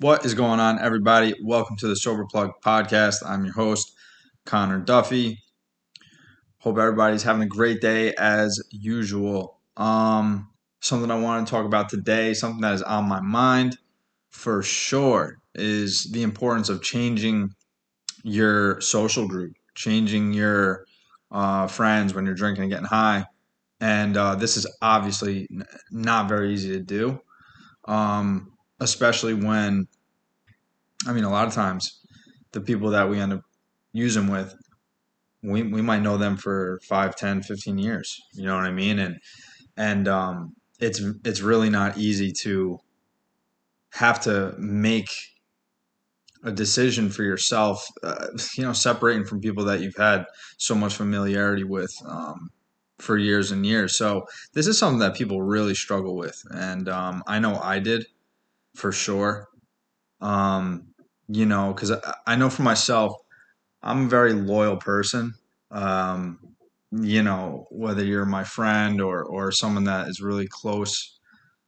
What is going on, everybody? Welcome to the Sober Plug podcast. I'm your host, Connor Duffy. Hope everybody's having a great day as usual. Um, something I want to talk about today, something that is on my mind for sure, is the importance of changing your social group, changing your uh, friends when you're drinking and getting high. And uh, this is obviously n- not very easy to do. Um, especially when I mean a lot of times the people that we end up using with we, we might know them for 5 10 15 years you know what I mean? And and um, it's it's really not easy to have to make a decision for yourself uh, you know separating from people that you've had so much familiarity with um, for years and years. So this is something that people really struggle with. And um, I know I did for sure. Um, you know, because I, I know for myself, I'm a very loyal person. Um, you know, whether you're my friend or or someone that is really close,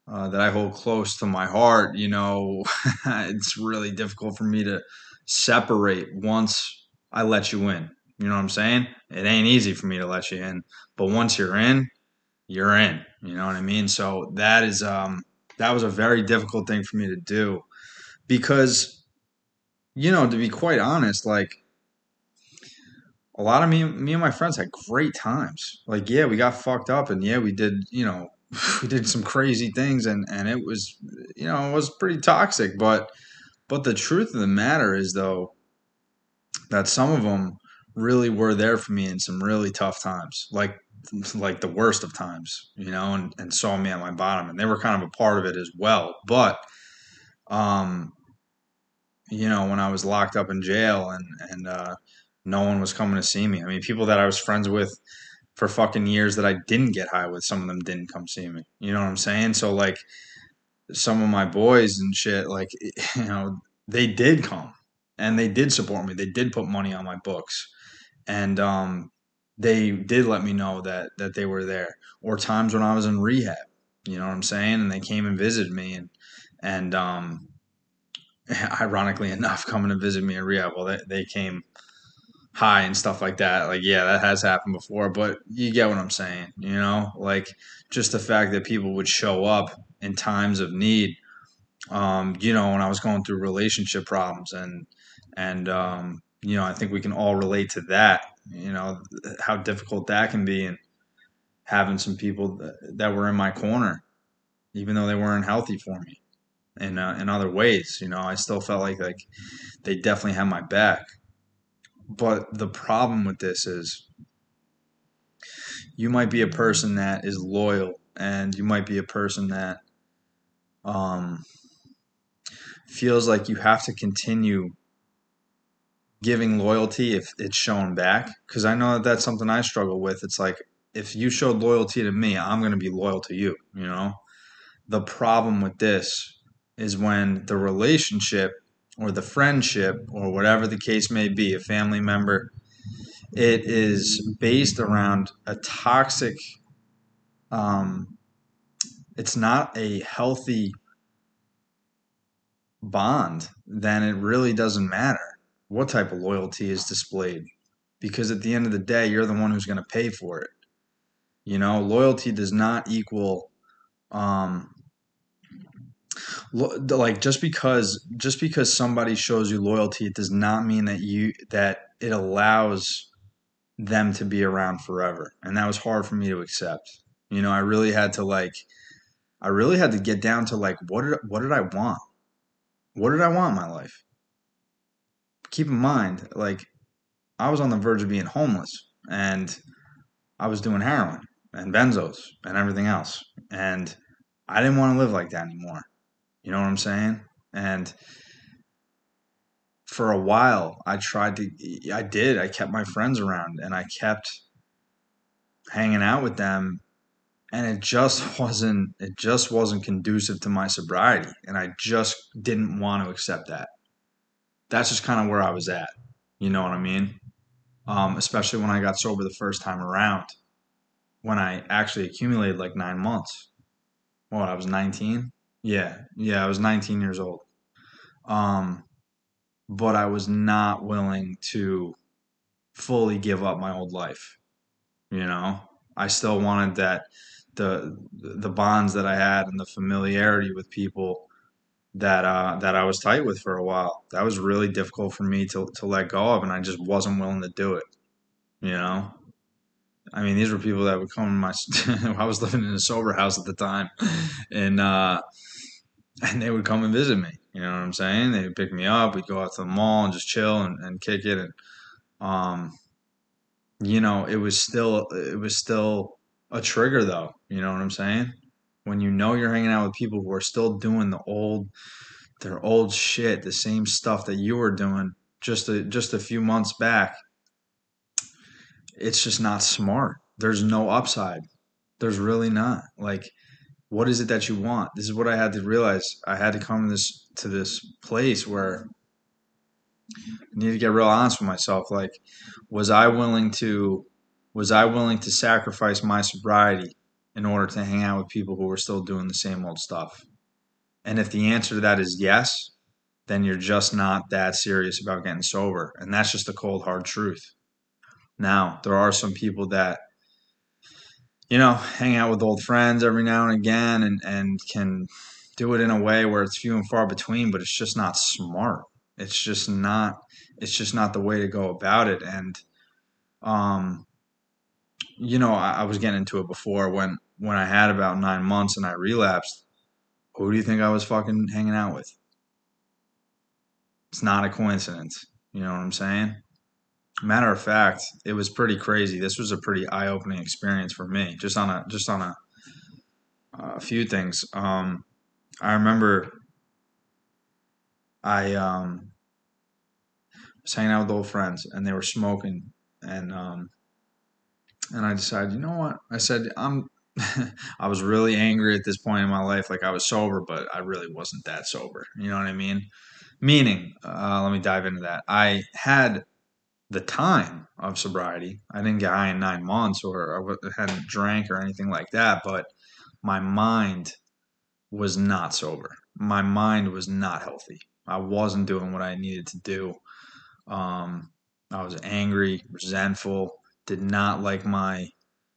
uh, that I hold close to my heart, you know, it's really difficult for me to separate once I let you in. You know what I'm saying? It ain't easy for me to let you in, but once you're in, you're in. You know what I mean? So that is um that was a very difficult thing for me to do. Because you know to be quite honest like a lot of me me and my friends had great times. Like yeah we got fucked up and yeah we did you know we did some crazy things and and it was you know it was pretty toxic. But but the truth of the matter is though that some of them really were there for me in some really tough times. Like like the worst of times you know and, and saw me at my bottom and they were kind of a part of it as well but um you know, when I was locked up in jail and and uh, no one was coming to see me. I mean, people that I was friends with for fucking years that I didn't get high with, some of them didn't come see me. You know what I'm saying? So like, some of my boys and shit, like you know, they did come and they did support me. They did put money on my books, and um, they did let me know that that they were there. Or times when I was in rehab. You know what I'm saying? And they came and visited me and and um ironically enough, coming to visit me in rehab. Well, they, they came high and stuff like that. Like, yeah, that has happened before, but you get what I'm saying, you know? Like, just the fact that people would show up in times of need. Um, you know, when I was going through relationship problems and, and, um, you know, I think we can all relate to that, you know, how difficult that can be and having some people that, that were in my corner, even though they weren't healthy for me in uh, in other ways. You know, I still felt like like they definitely had my back. But the problem with this is you might be a person that is loyal and you might be a person that um, feels like you have to continue giving loyalty if it's shown back? Because i know that that's something i struggle with. It's like if you showed loyalty to me i'm going to be loyal to you you know? The problem with this is when the relationship or the friendship or whatever the case may be, a family member, it is based around a toxic, um, it's not a healthy bond, then it really doesn't matter what type of loyalty is displayed. Because at the end of the day, you're the one who's going to pay for it. You know, loyalty does not equal um, like just because just because somebody shows you loyalty it does not mean that you that it allows them to be around forever and that was hard for me to accept you know i really had to like i really had to get down to like what did what did i want what did i want in my life keep in mind like i was on the verge of being homeless and i was doing heroin and benzos and everything else and i didn't want to live like that anymore you know what I'm saying? And for a while, I tried to, I did. I kept my friends around and I kept hanging out with them. And it just wasn't, it just wasn't conducive to my sobriety. And I just didn't want to accept that. That's just kind of where I was at. You know what I mean? Um, especially when I got sober the first time around, when I actually accumulated like nine months. What, I was 19? Yeah, yeah, I was 19 years old. Um, but I was not willing to fully give up my old life. You know, I still wanted that the the bonds that I had and the familiarity with people that uh, that I was tight with for a while. That was really difficult for me to to let go of, and I just wasn't willing to do it. You know, I mean, these were people that would come to my. I was living in a sober house at the time, and uh, and they would come and visit me. You know what I'm saying? They would pick me up. We'd go out to the mall and just chill and, and kick it. And um, you know, it was still it was still a trigger though. You know what I'm saying? When you know you're hanging out with people who are still doing the old their old shit, the same stuff that you were doing just a just a few months back, it's just not smart. There's no upside. There's really not. Like what is it that you want? This is what I had to realize. I had to come to this to this place where I need to get real honest with myself. Like, was I willing to was I willing to sacrifice my sobriety in order to hang out with people who are still doing the same old stuff? And if the answer to that is yes, then you're just not that serious about getting sober. And that's just the cold hard truth. Now, there are some people that you know, hang out with old friends every now and again and, and can do it in a way where it's few and far between, but it's just not smart. It's just not it's just not the way to go about it. And um you know, I, I was getting into it before when when I had about nine months and I relapsed, who do you think I was fucking hanging out with? It's not a coincidence. You know what I'm saying? Matter of fact, it was pretty crazy. This was a pretty eye-opening experience for me, just on a just on a, a few things. Um, I remember I um, was hanging out with old friends, and they were smoking, and um, and I decided, you know what? I said I'm. I was really angry at this point in my life. Like I was sober, but I really wasn't that sober. You know what I mean? Meaning, uh, let me dive into that. I had the time of sobriety. I didn't get high in nine months or I hadn't drank or anything like that, but my mind was not sober. My mind was not healthy. I wasn't doing what I needed to do. Um, I was angry, resentful, did not like my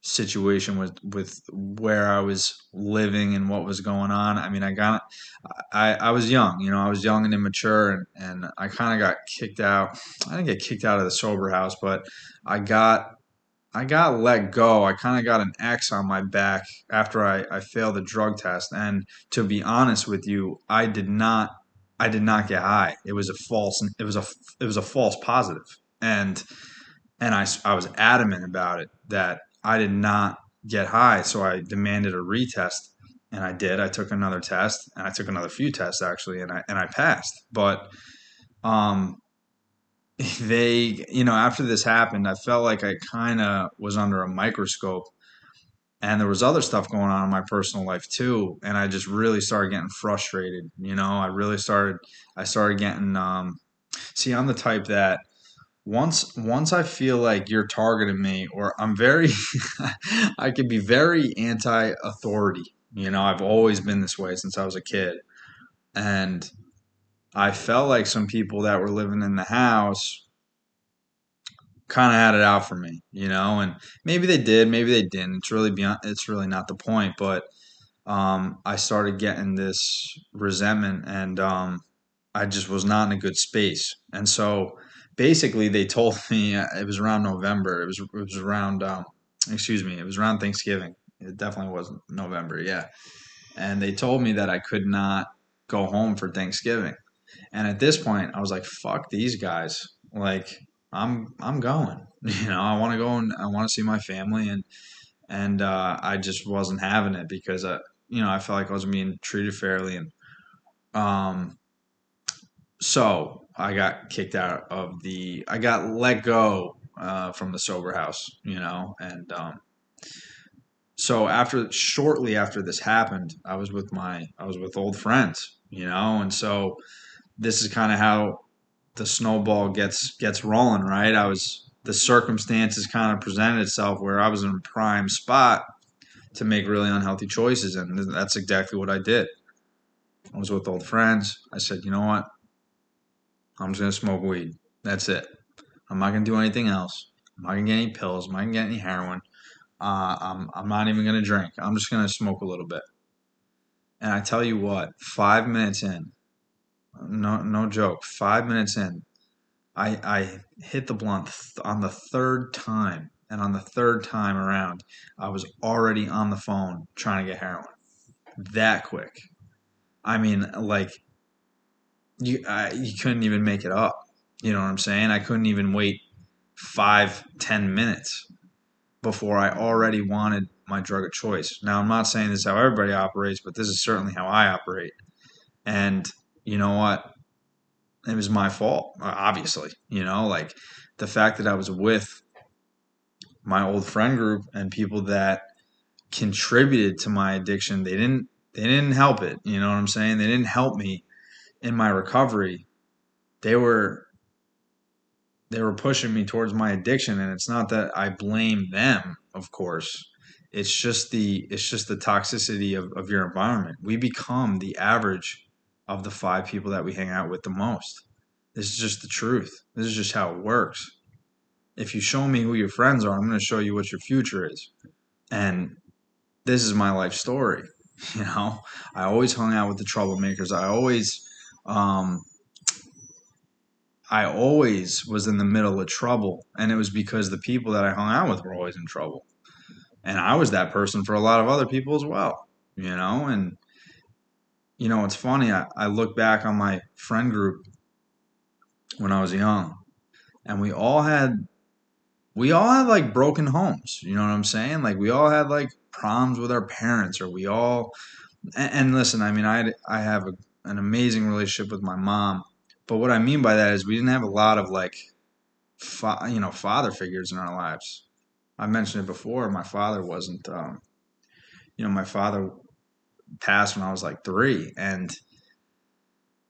situation with with where I was living and what was going on. I mean, I got I I was young, you know, I was young and immature, and and I kind of got kicked out. I didn't get kicked out of the sober house, but I got I got let go. I kind of got an X on my back after I, I failed the drug test. And to be honest with you, I did not I did not get high. It was a false it was a it was a false positive. And and I, I was adamant about it that I did not get high, so I demanded a retest, and I did. I took another test, and I took another few tests actually, and I and I passed. But um, they, you know, after this happened, I felt like I kind of was under a microscope, and there was other stuff going on in my personal life too, and I just really started getting frustrated. You know, I really started, I started getting. Um, see, I'm the type that once once I feel like you're targeting me or I'm very I can be very anti-authority. You know, I've always been this way since I was a kid. And I felt like some people that were living in the house kind of had it out for me, you know, and maybe they did, maybe they didn't. It's really beyond it's really not the point, but um, I started getting this resentment and um, I just was not in a good space. And so basically they told me uh, it was around November. It was it was around um, excuse me, it was around Thanksgiving. It definitely wasn't November, yeah. And they told me that I could not go home for Thanksgiving. And at this point, I was like, "Fuck these guys!" Like, I'm I'm going. You know, I want to go and I want to see my family, and and uh, I just wasn't having it because I, uh, you know, I felt like I wasn't being treated fairly, and um, so I got kicked out of the. I got let go uh, from the sober house, you know, and um, so after shortly after this happened, I was with my I was with old friends, you know, and so this is kind of how the snowball gets gets rolling, right? I was the circumstances kind of presented itself where I was in a prime spot to make really unhealthy choices, and that's exactly what I did. I was with old friends. I said, you know what? I'm just gonna smoke weed. That's it. I'm not gonna do anything else. I'm not gonna get any pills. I'm not gonna get any heroin. Uh, I'm I'm not even gonna drink. I'm just gonna smoke a little bit. And I tell you what, five minutes in, no no joke, five minutes in, I I hit the blunt th- on the third time, and on the third time around, I was already on the phone trying to get heroin. That quick. I mean, like you I, you couldn't even make it up. You know what I'm saying? I couldn't even wait five ten minutes before I already wanted my drug of choice. Now, I'm not saying this is how everybody operates, but this is certainly how I operate. And you know what? It was my fault, uh, obviously. You know, like the fact that I was with my old friend group and people that contributed to my addiction, they didn't they didn't help it. You know what I'm saying? They didn't help me in my recovery. They were they were pushing me towards my addiction and it's not that I blame them, of course. It's just the it's just the toxicity of, of your environment. We become the average of the five people that we hang out with the most. This is just the truth. This is just how it works. If you show me who your friends are, I'm going to show you what your future is. And this is my life story. You know, I always hung out with the troublemakers. I always um, I always was in the middle of trouble, and it was because the people that I hung out with were always in trouble, and I was that person for a lot of other people as well, you know. And you know, it's funny. I, I look back on my friend group when I was young, and we all had we all had like broken homes. You know what I'm saying? Like we all had like problems with our parents, or we all. And, and listen, I mean, I I have a, an amazing relationship with my mom but what I mean by that is we didn't have a lot of like, fa- you know, father figures in our lives. I mentioned it before. My father wasn't, um, you know, my father passed when I was like three, and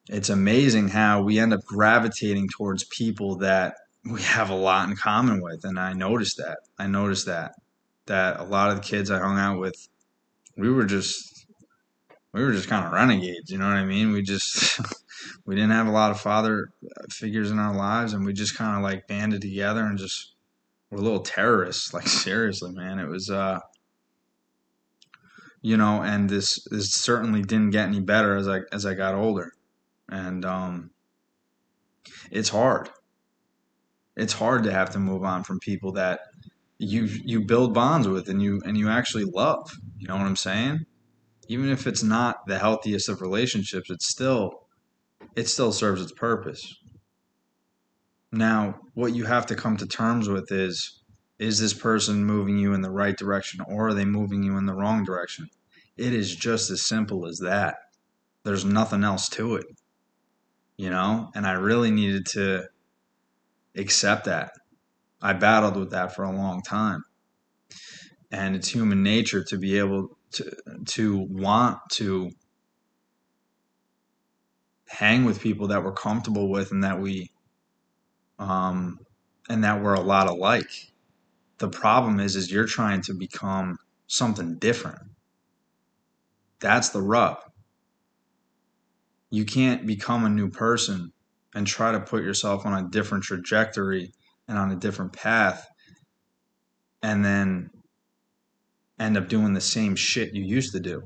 it's amazing how we end up gravitating towards people that we have a lot in common with. And I noticed that. I noticed that that a lot of the kids I hung out with, we were just we were just kind of renegades. You know what I mean? We just we didn't have a lot of father figures in our lives, and we just kind of like banded together and just were little terrorists. Like seriously, man, it was. uh you know, and this this certainly didn't get any better as I as I got older, and um, it's hard. It's hard to have to move on from people that you you build bonds with and you and you actually love. You know what I'm saying? Even if it's not the healthiest of relationships, it's still it still serves its purpose. Now, what you have to come to terms with is is this person moving you in the right direction or are they moving you in the wrong direction? It is just as simple as that. There's nothing else to it. You know, and I really needed to accept that. I battled with that for a long time. And it's human nature to be able to to want to hang with people that we're comfortable with and that we um and that we're a lot alike. The problem is is you're trying to become something different. That's the rub. You can't become a new person and try to put yourself on a different trajectory and on a different path and then end up doing the same shit you used to do.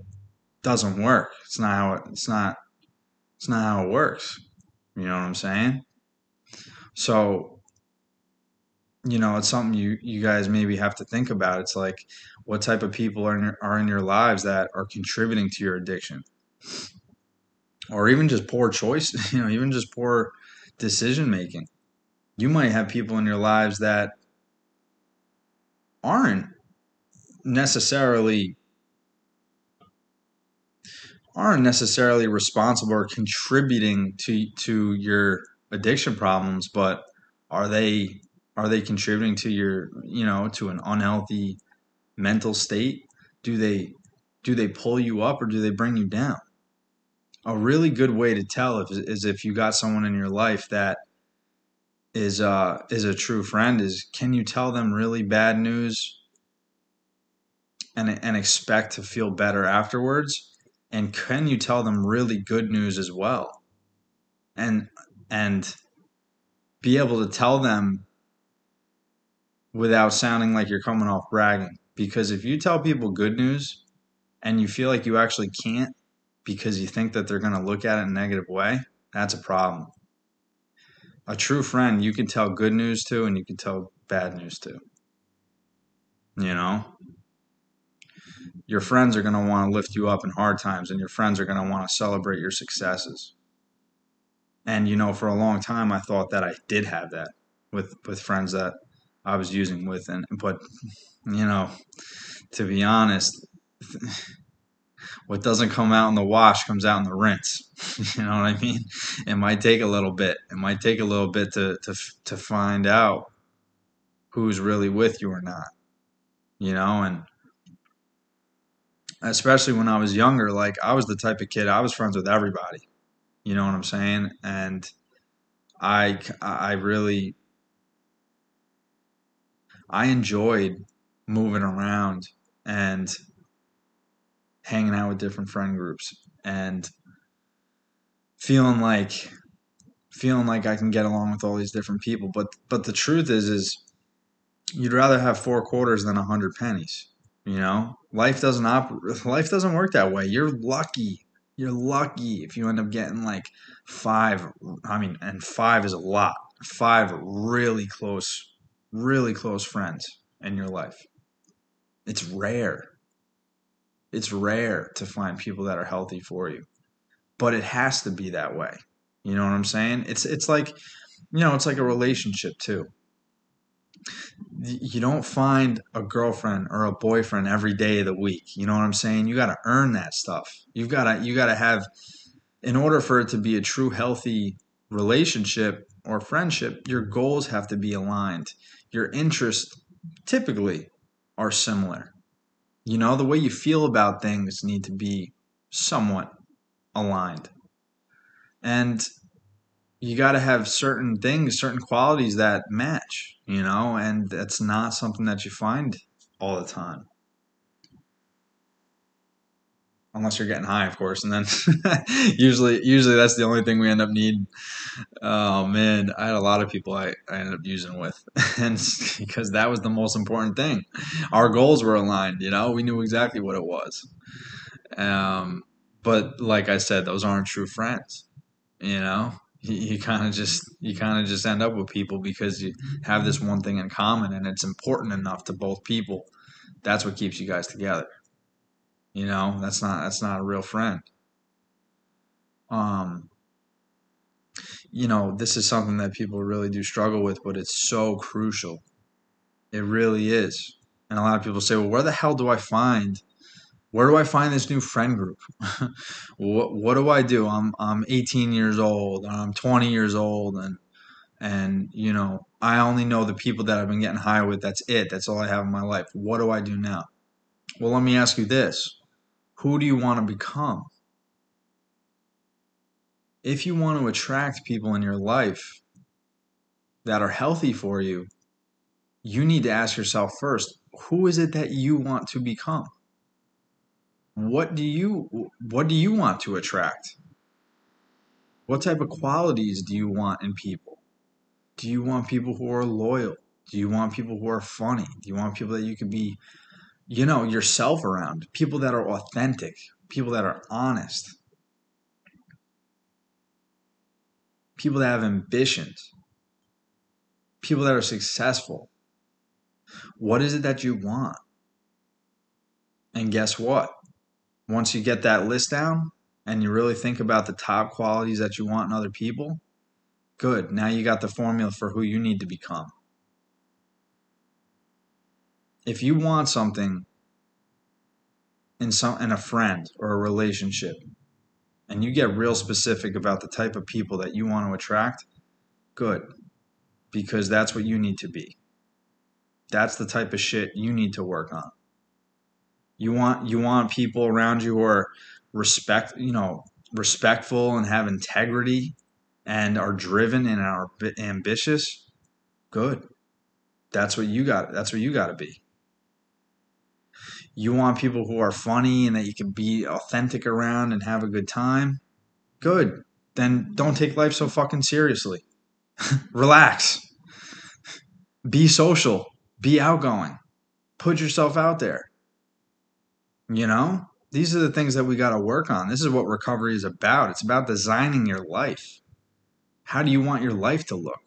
Doesn't work. It's not how it, it's not it's not how it works. You know what I'm saying? So you know, it's something you you guys maybe have to think about. It's like what type of people are in your, are in your lives that are contributing to your addiction. Or even just poor choice, you know, even just poor decision making. You might have people in your lives that aren't necessarily aren't necessarily responsible or contributing to to your addiction problems, but are they are they contributing to your you know to an unhealthy mental state? Do they do they pull you up or do they bring you down? A really good way to tell if, is if you got someone in your life that is uh is a true friend is can you tell them really bad news and and expect to feel better afterwards? And can you tell them really good news as well? And and be able to tell them without sounding like you're coming off bragging. Because if you tell people good news and you feel like you actually can't because you think that they're going to look at it in a negative way, that's a problem. A true friend, you can tell good news to and you can tell bad news to. You know? Your friends are going to want to lift you up in hard times and your friends are going to want to celebrate your successes. And you know, for a long time I thought that I did have that with with friends that I was using with and but you know, to be honest, what doesn't come out in the wash comes out in the rinse. you know what I mean? It might take a little bit. It might take a little bit to to to find out who's really with you or not. You know, and especially when I was younger, like I was the type of kid I was friends with everybody. You know what I'm saying? And I I really I enjoyed moving around and hanging out with different friend groups and feeling like feeling like I can get along with all these different people. But but the truth is is you'd rather have four quarters than a hundred pennies. You know, life doesn't op- life doesn't work that way. You're lucky. You're lucky if you end up getting like five. I mean, and five is a lot. Five really close, really close friends in your life. It's rare. It's rare to find people that are healthy for you, but it has to be that way. You know what I'm saying? It's it's like, you know, it's like a relationship too. You don't find a girlfriend or a boyfriend every day of the week. You know what I'm saying? You got to earn that stuff. You've got to you got to have in order for it to be a true healthy relationship or friendship, your goals have to be aligned. Your interests typically are similar. You know, the way you feel about things need to be somewhat aligned. And you got to have certain things, certain qualities that match, you know, and that's not something that you find all the time unless you're getting high, of course. And then usually, usually that's the only thing we end up needing. Oh man, I had a lot of people I, I ended up using with, and because that was the most important thing. Our goals were aligned. You know, we knew exactly what it was. Um, but like I said, those aren't true friends. You know, you, kind of just you kind of just end up with people because you have this one thing in common, and it's important enough to both people. That's what keeps you guys together. You know, that's not that's not a real friend. Um, you know, this is something that people really do struggle with, but it's so crucial. It really is. And a lot of people say, "Well, where the hell do I find where do I find this new friend group? what what do I do? I'm I'm 18 years old, I'm 20 years old and and you know, I only know the people that I've been getting high with. That's it. That's all I have in my life. What do I do now? Well, let me ask you this. Who do you want to become? If you want to attract people in your life that are healthy for you, you need to ask yourself first who is it that you want to become? What do you what do you want to attract? What type of qualities do you want in people? Do you want people who are loyal? Do you want people who are funny? Do you want people that you can be you know, yourself around, people that are authentic, people that are honest, people that have ambitions, people that are successful. What is it that you want? And guess what? Once you get that list down and you really think about the top qualities that you want in other people, good. Now you got the formula for who you need to become. If you want something in some in a friend or a relationship and you get real specific about the type of people that you want to attract good. Because that's what you need to be. That's the type of shit you need to work on you want you want people around you who are respect you know respectful and have integrity and are driven and are ambitious good that's what you got that's what you got to be you want people who are funny and that you can be authentic around and have a good time, good. Then don't take life so fucking seriously. Relax. Be social. Be outgoing. Put yourself out there. You know, these are the things that we got to work on. This is what recovery is about. It's about designing your life. How do you want your life to look?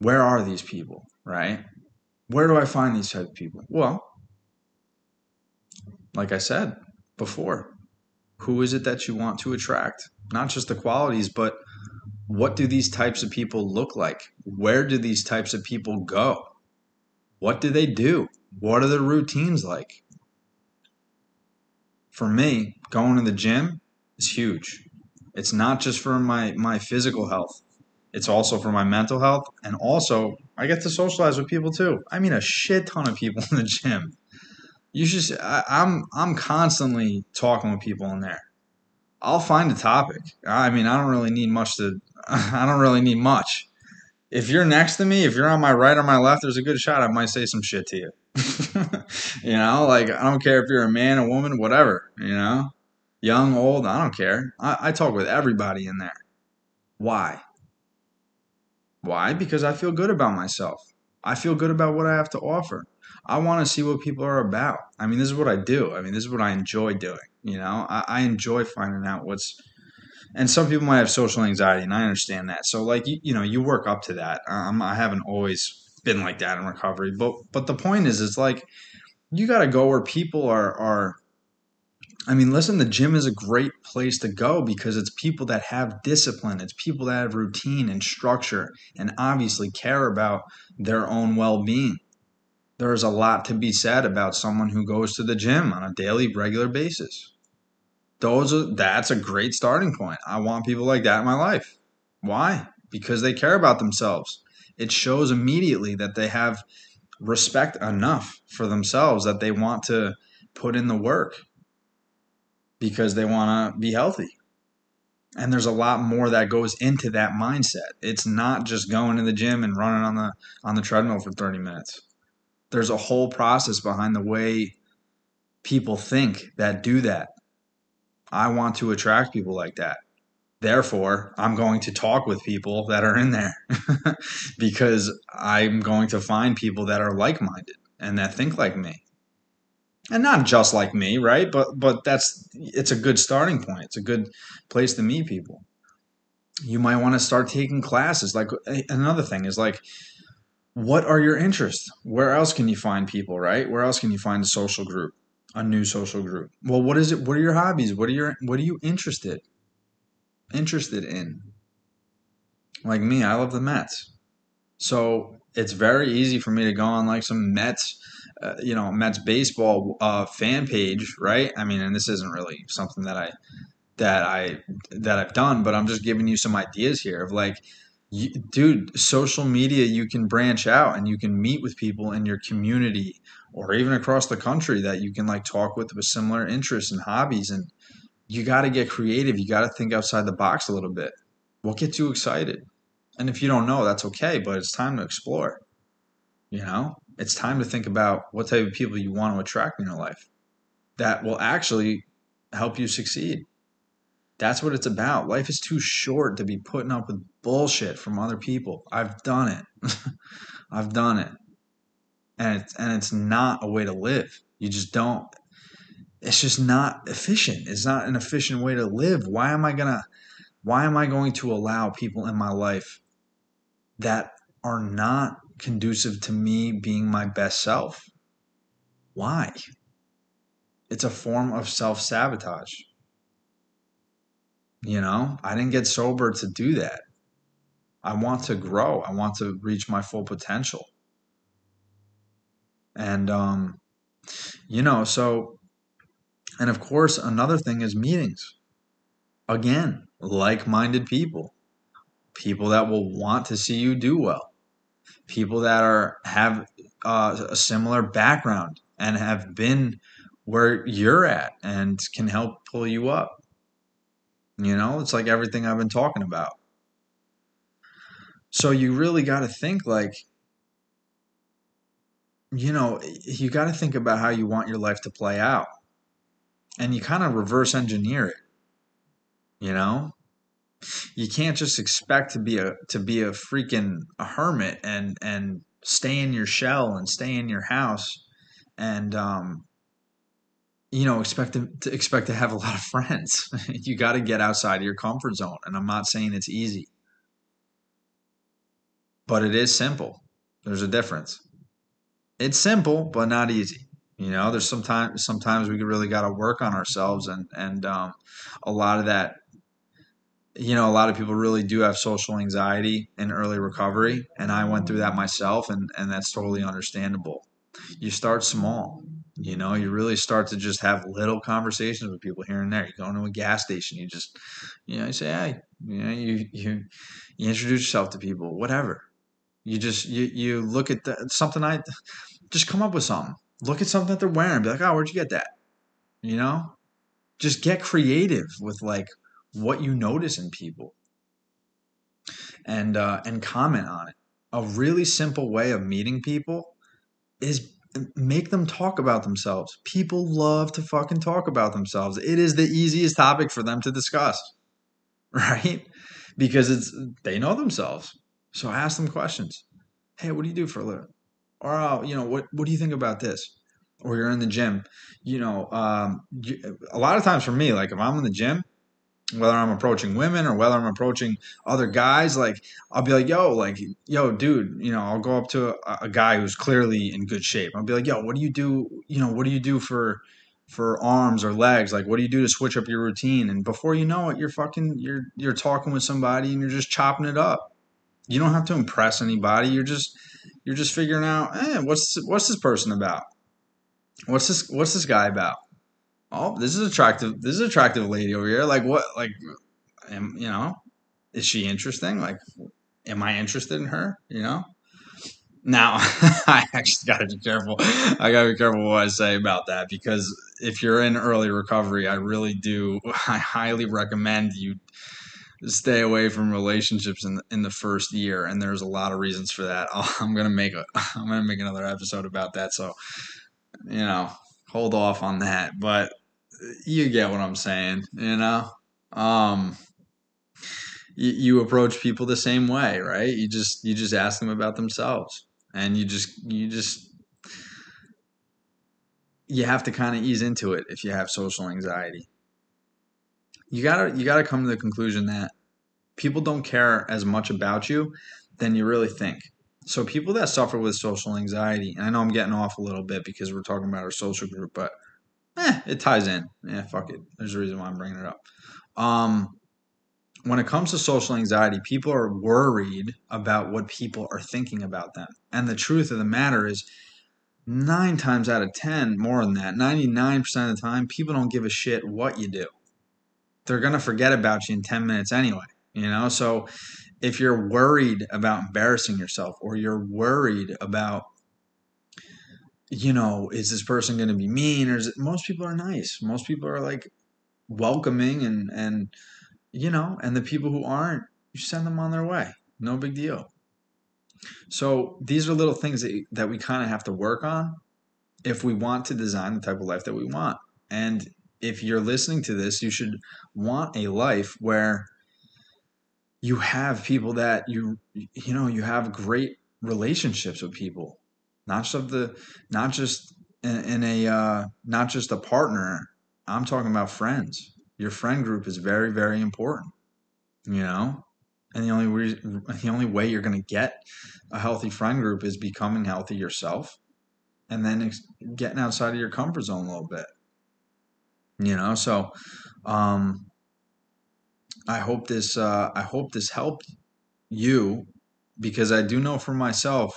Where are these people, right? Where do I find these type of people? Well, like I said before, who is it that you want to attract? Not just the qualities, but what do these types of people look like? Where do these types of people go? What do they do? What are the routines like? For me, going to the gym is huge. It's not just for my, my physical health, it's also for my mental health. And also, I get to socialize with people too. I mean, a shit ton of people in the gym. You should, I, I'm, I'm constantly talking with people in there. I'll find a topic. I mean, I don't really need much to, I don't really need much. If you're next to me, if you're on my right or my left, there's a good shot I might say some shit to you. you know, like I don't care if you're a man, a woman, whatever, you know, young, old, I don't care. I, I talk with everybody in there. Why? Why? Because I feel good about myself. I feel good about what I have to offer. I want to see what people are about. I mean, this is what I do. I mean, this is what I enjoy doing. You know, I, I enjoy finding out what's. And some people might have social anxiety, and I understand that. So, like you, you know, you work up to that. Um, I haven't always been like that in recovery, but but the point is, it's like you got to go where people are are I mean, listen, the gym is a great place to go because it's people that have discipline, it's people that have routine and structure and obviously care about their own well being. There is a lot to be said about someone who goes to the gym on a daily, regular basis. Those are, that's a great starting point. I want people like that in my life. Why? Because they care about themselves. It shows immediately that they have respect enough for themselves that they want to put in the work because they want to be healthy. And there's a lot more that goes into that mindset. It's not just going to the gym and running on the on the treadmill for 30 minutes. There's a whole process behind the way people think that do that. I want to attract people like that. Therefore, I'm going to talk with people that are in there because I'm going to find people that are like minded and that think like me and not just like me, right? But but that's it's a good starting point. It's a good place to meet people. You might want to start taking classes. Like another thing is like what are your interests? Where else can you find people, right? Where else can you find a social group, a new social group? Well, what is it? What are your hobbies? What are your what are you interested interested in? Like me, I love the Mets. So, it's very easy for me to go on like some Mets uh, you know Mets baseball uh, fan page, right? I mean, and this isn't really something that I that I that I've done, but I'm just giving you some ideas here of like, you, dude, social media you can branch out and you can meet with people in your community or even across the country that you can like talk with with similar interests and hobbies and you got to get creative. You got to think outside the box a little bit. What gets you excited? And if you don't know, that's okay, but it's time to explore. You know, it's time to think about what type of people you want to attract in your life that will actually help you succeed. That's what it's about. Life is too short to be putting up with bullshit from other people. I've done it. I've done it. And it's and it's not a way to live. You just don't it's just not efficient. It's not an efficient way to live. Why am I to why am I going to allow people in my life that are not conducive to me being my best self. Why? It's a form of self sabotage. You know, I didn't get sober to do that. I want to grow, I want to reach my full potential. And, um, you know, so, and of course, another thing is meetings. Again, like minded people, people that will want to see you do well people that are have uh, a similar background and have been where you're at and can help pull you up. You know, it's like everything I've been talking about. So you really got to think like, you know, you got to think about how you want your life to play out. And you kind of reverse engineer it. You know, you can't just expect to be a to be a freaking a hermit and and stay in your shell and stay in your house and um you know expect to, to expect to have a lot of friends. You got to get outside of your comfort zone and i'm not saying it's easy. But it is simple. There's a difference. It's simple but not easy you know there's sometimes sometimes we really got to work on ourselves and and um, a lot of that you know, a lot of people really do have social anxiety in early recovery, and I went through that myself, and and that's totally understandable. You start small, you know, you really start to just have little conversations with people here and there. You go into a gas station, you just, you know, you say, hey, you know, you you you introduce yourself to people, whatever. You just you you look at the, something I just come up with something. Look at something that they're wearing, be like, oh, where'd you get that? You know, just get creative with like what you notice in people and uh, and comment on it. A really simple way of meeting people is make them talk about themselves. People love to fucking talk about themselves. It is the easiest topic for them to discuss, right? Because it's they know themselves. So ask them questions. Hey, what do you do for a living? Or uh, you know, what what do you think about this? Or you're in the gym. You know, um, you, a lot of times for me, like if I'm in the gym whether I'm approaching women or whether I'm approaching other guys, like I'll be like, yo, like, yo, dude, you know, I'll go up to a, a, guy who's clearly in good shape. I'll be like, yo, what do you do? You know, what do you do for for arms or legs? Like, what do you do to switch up your routine? And before you know it, you're fucking, you're you're talking with somebody and you're just chopping it up. You don't have to impress anybody. You're just you're just figuring out, eh, what's what's this person about? What's this what's this guy about? oh, this is attractive. This is attractive lady over here. Like what? Like, am you know, is she interesting? Like, am I interested in her? You know. Now, I actually got to be careful. I got to be careful what I say about that because if you're in early recovery, I really do. I highly recommend you stay away from relationships in the, in the first year, and there's a lot of reasons for that. i am gonna make a I'm gonna make another episode about that. So, you know, hold off on that. But you get what I'm saying, you know? Um, you, you approach people the same way, right? You just you just ask them about themselves, and you just you just you have to kind of ease into it if you have social anxiety. You gotta you gotta come to the conclusion that people don't care as much about you than you really think. So people that suffer with social anxiety, and I know I'm getting off a little bit because we're talking about our social group, but eh, it ties in. Yeah, fuck it. There's a reason why I'm bringing it up. Um, when it comes to social anxiety, people are worried about what people are thinking about them. And the truth of the matter is, nine times out of 10, more than that, 99% of the time, people don't give a shit what you do. They're going to forget about you in 10 minutes anyway, you know? So if you're worried about embarrassing yourself or you're worried about you know is this person going to be mean or is it most people are nice. Most people are like welcoming and and you know and the people who aren't you send them on their way. No big deal. So these are little things that, that we kind of have to work on if we want to design the type of life that we want. And if you're listening to this you should want a life where you have people that you you know you have great relationships with people. Not just of the not just in, in a uh, not just a partner. I'm talking about friends. Your friend group is very very important you know? And the only reason, the only way you're going to get a healthy friend group is becoming healthy yourself and then ex- getting outside of your comfort zone a little bit you know so um I hope this uh, I hope this helped you because I do know for myself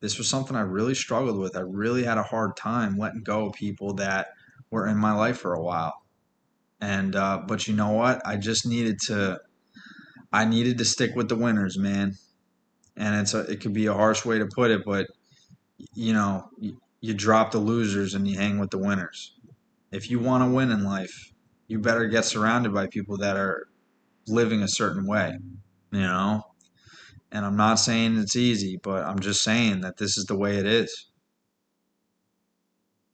this was something I really struggled with. I really had a hard time letting go of people that were in my life for a while. And uh, but you know what? I just needed to I needed to stick with the winners, man. And it's a, it could be a harsh way to put it, but you know, you, you drop the losers and you hang with the winners. If you want to win in life, you better get surrounded by people that are living a certain way, you know? And I'm not saying it's easy, but I'm just saying that this is the way it is.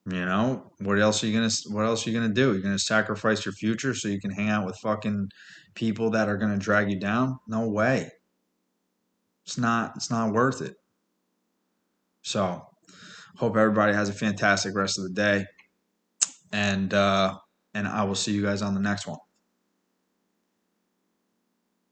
You know, what else are you gonna what else are you gonna do? You're gonna sacrifice your future so you can hang out with fucking people that are gonna drag you down? No way. It's not it's not worth it. So hope everybody has a fantastic rest of the day. And uh and I will see you guys on the next one.